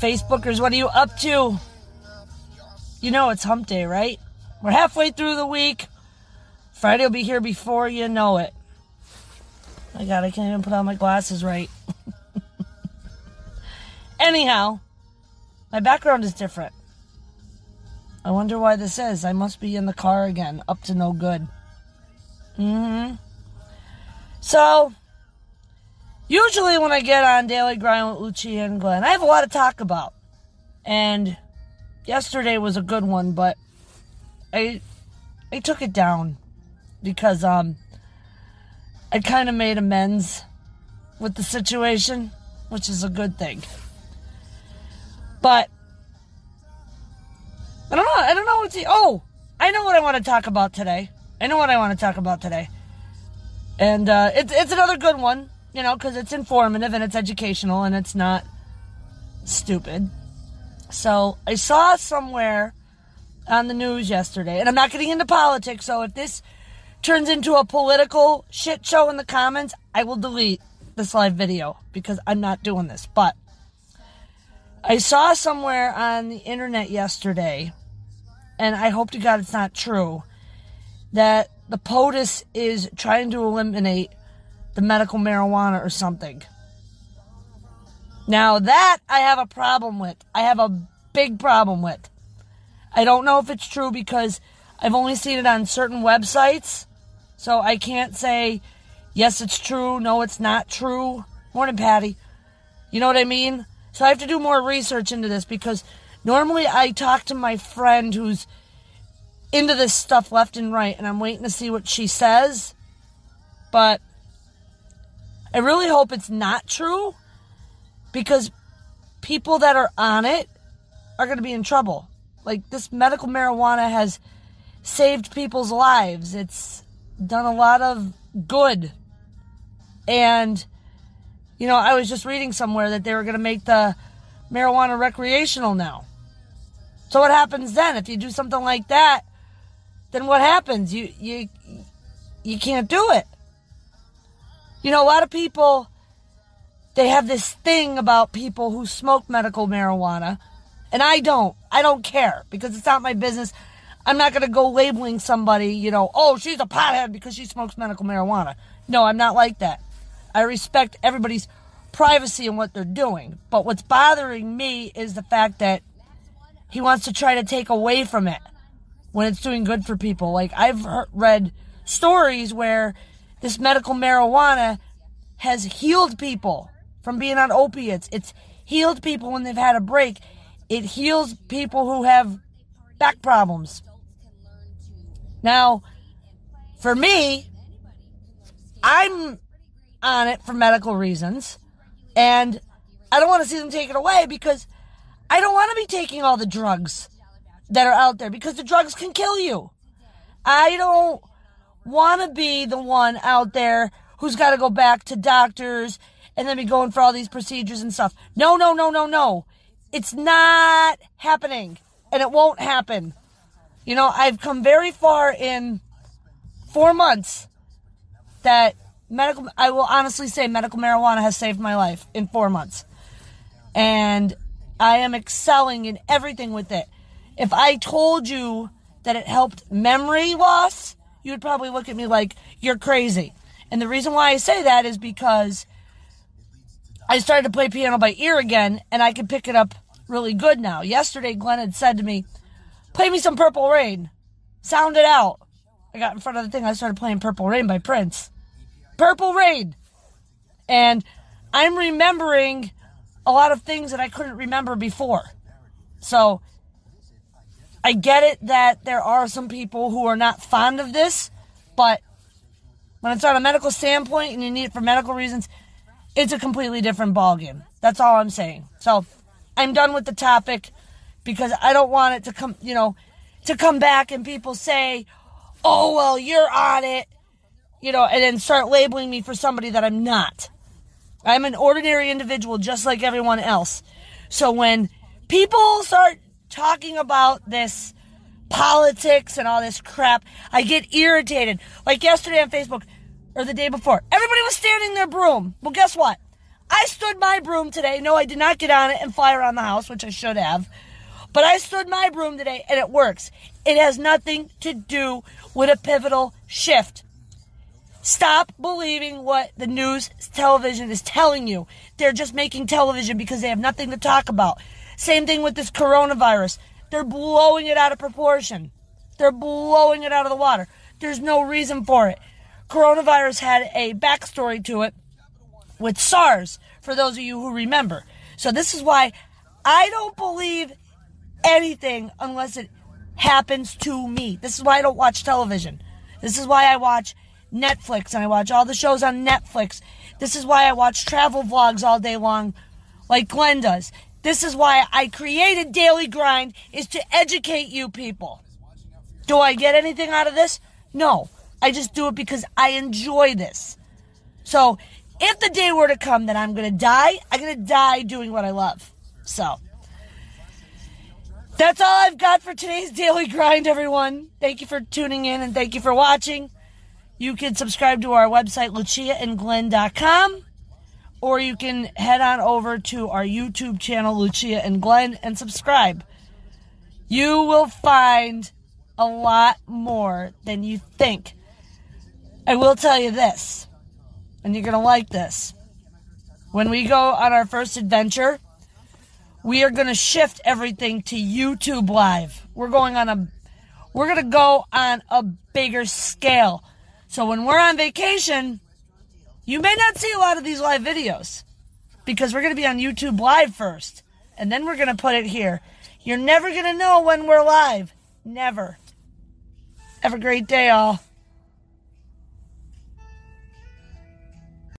Facebookers, what are you up to? You know it's hump day, right? We're halfway through the week. Friday will be here before you know it. My God, I can't even put on my glasses right. Anyhow, my background is different. I wonder why this is. I must be in the car again, up to no good. Mm hmm. So, usually when I get on Daily Grind with Lucia and Glenn, I have a lot to talk about. And yesterday was a good one, but I I took it down because um I kind of made amends with the situation, which is a good thing. But I don't know. I don't know what's. Oh, I know what I want to talk about today. I know what I want to talk about today, and uh, it's it's another good one. You know, because it's informative and it's educational and it's not stupid. So I saw somewhere on the news yesterday, and I'm not getting into politics. So if this turns into a political shit show in the comments, I will delete this live video because I'm not doing this. But I saw somewhere on the internet yesterday, and I hope to God it's not true, that the POTUS is trying to eliminate the medical marijuana or something. Now, that I have a problem with. I have a big problem with. I don't know if it's true because I've only seen it on certain websites. So I can't say, yes, it's true, no, it's not true. Morning, Patty. You know what I mean? So I have to do more research into this because normally I talk to my friend who's into this stuff left and right, and I'm waiting to see what she says. But I really hope it's not true because people that are on it are going to be in trouble. Like this medical marijuana has saved people's lives. It's done a lot of good. And you know, I was just reading somewhere that they were going to make the marijuana recreational now. So what happens then if you do something like that? Then what happens? You you you can't do it. You know, a lot of people they have this thing about people who smoke medical marijuana, and I don't. I don't care because it's not my business. I'm not going to go labeling somebody, you know, oh, she's a pothead because she smokes medical marijuana. No, I'm not like that. I respect everybody's privacy and what they're doing. But what's bothering me is the fact that he wants to try to take away from it when it's doing good for people. Like I've heard, read stories where this medical marijuana has healed people from being on opiates. It's healed people when they've had a break. It heals people who have back problems. Now, for me, I'm on it for medical reasons. And I don't want to see them take it away because I don't want to be taking all the drugs that are out there because the drugs can kill you. I don't want to be the one out there who's got to go back to doctors and then be going for all these procedures and stuff. No, no, no, no, no. It's not happening and it won't happen. You know, I've come very far in four months that medical, I will honestly say medical marijuana has saved my life in four months. And I am excelling in everything with it. If I told you that it helped memory loss, you would probably look at me like you're crazy. And the reason why I say that is because I started to play piano by ear again and I can pick it up really good now. Yesterday, Glenn had said to me, play me some Purple Rain. Sound it out. I got in front of the thing. I started playing Purple Rain by Prince. Purple Rain. And I'm remembering a lot of things that I couldn't remember before. So I get it that there are some people who are not fond of this, but when it's on a medical standpoint and you need it for medical reasons, it's a completely different ballgame. That's all I'm saying. So I'm done with the topic because I don't want it to come, you know, to come back and people say, oh, well, you're on it you know, and then start labeling me for somebody that I'm not. I'm an ordinary individual just like everyone else. So when people start talking about this politics and all this crap, I get irritated. Like yesterday on Facebook or the day before, everybody was standing their broom. Well, guess what? I stood my broom today. No, I did not get on it and fly around the house, which I should have. But I stood my broom today and it works. It has nothing to do with a pivotal shift. Stop believing what the news television is telling you. They're just making television because they have nothing to talk about. Same thing with this coronavirus. They're blowing it out of proportion. They're blowing it out of the water. There's no reason for it. Coronavirus had a backstory to it with SARS, for those of you who remember. So this is why I don't believe anything unless it happens to me. This is why I don't watch television. This is why I watch Netflix and I watch all the shows on Netflix. This is why I watch travel vlogs all day long, like Glenn does. This is why I created Daily Grind is to educate you people. Do I get anything out of this? No. I just do it because I enjoy this. So, if the day were to come that I'm going to die, I'm going to die doing what I love. So, that's all I've got for today's daily grind, everyone. Thank you for tuning in and thank you for watching. You can subscribe to our website, luciaandglenn.com, or you can head on over to our YouTube channel, Lucia and Glenn, and subscribe. You will find a lot more than you think. I will tell you this, and you're going to like this. When we go on our first adventure, we are going to shift everything to YouTube Live. We're going on a we're going to go on a bigger scale. So when we're on vacation, you may not see a lot of these live videos because we're going to be on YouTube Live first, and then we're going to put it here. You're never going to know when we're live. Never. Have a great day, all.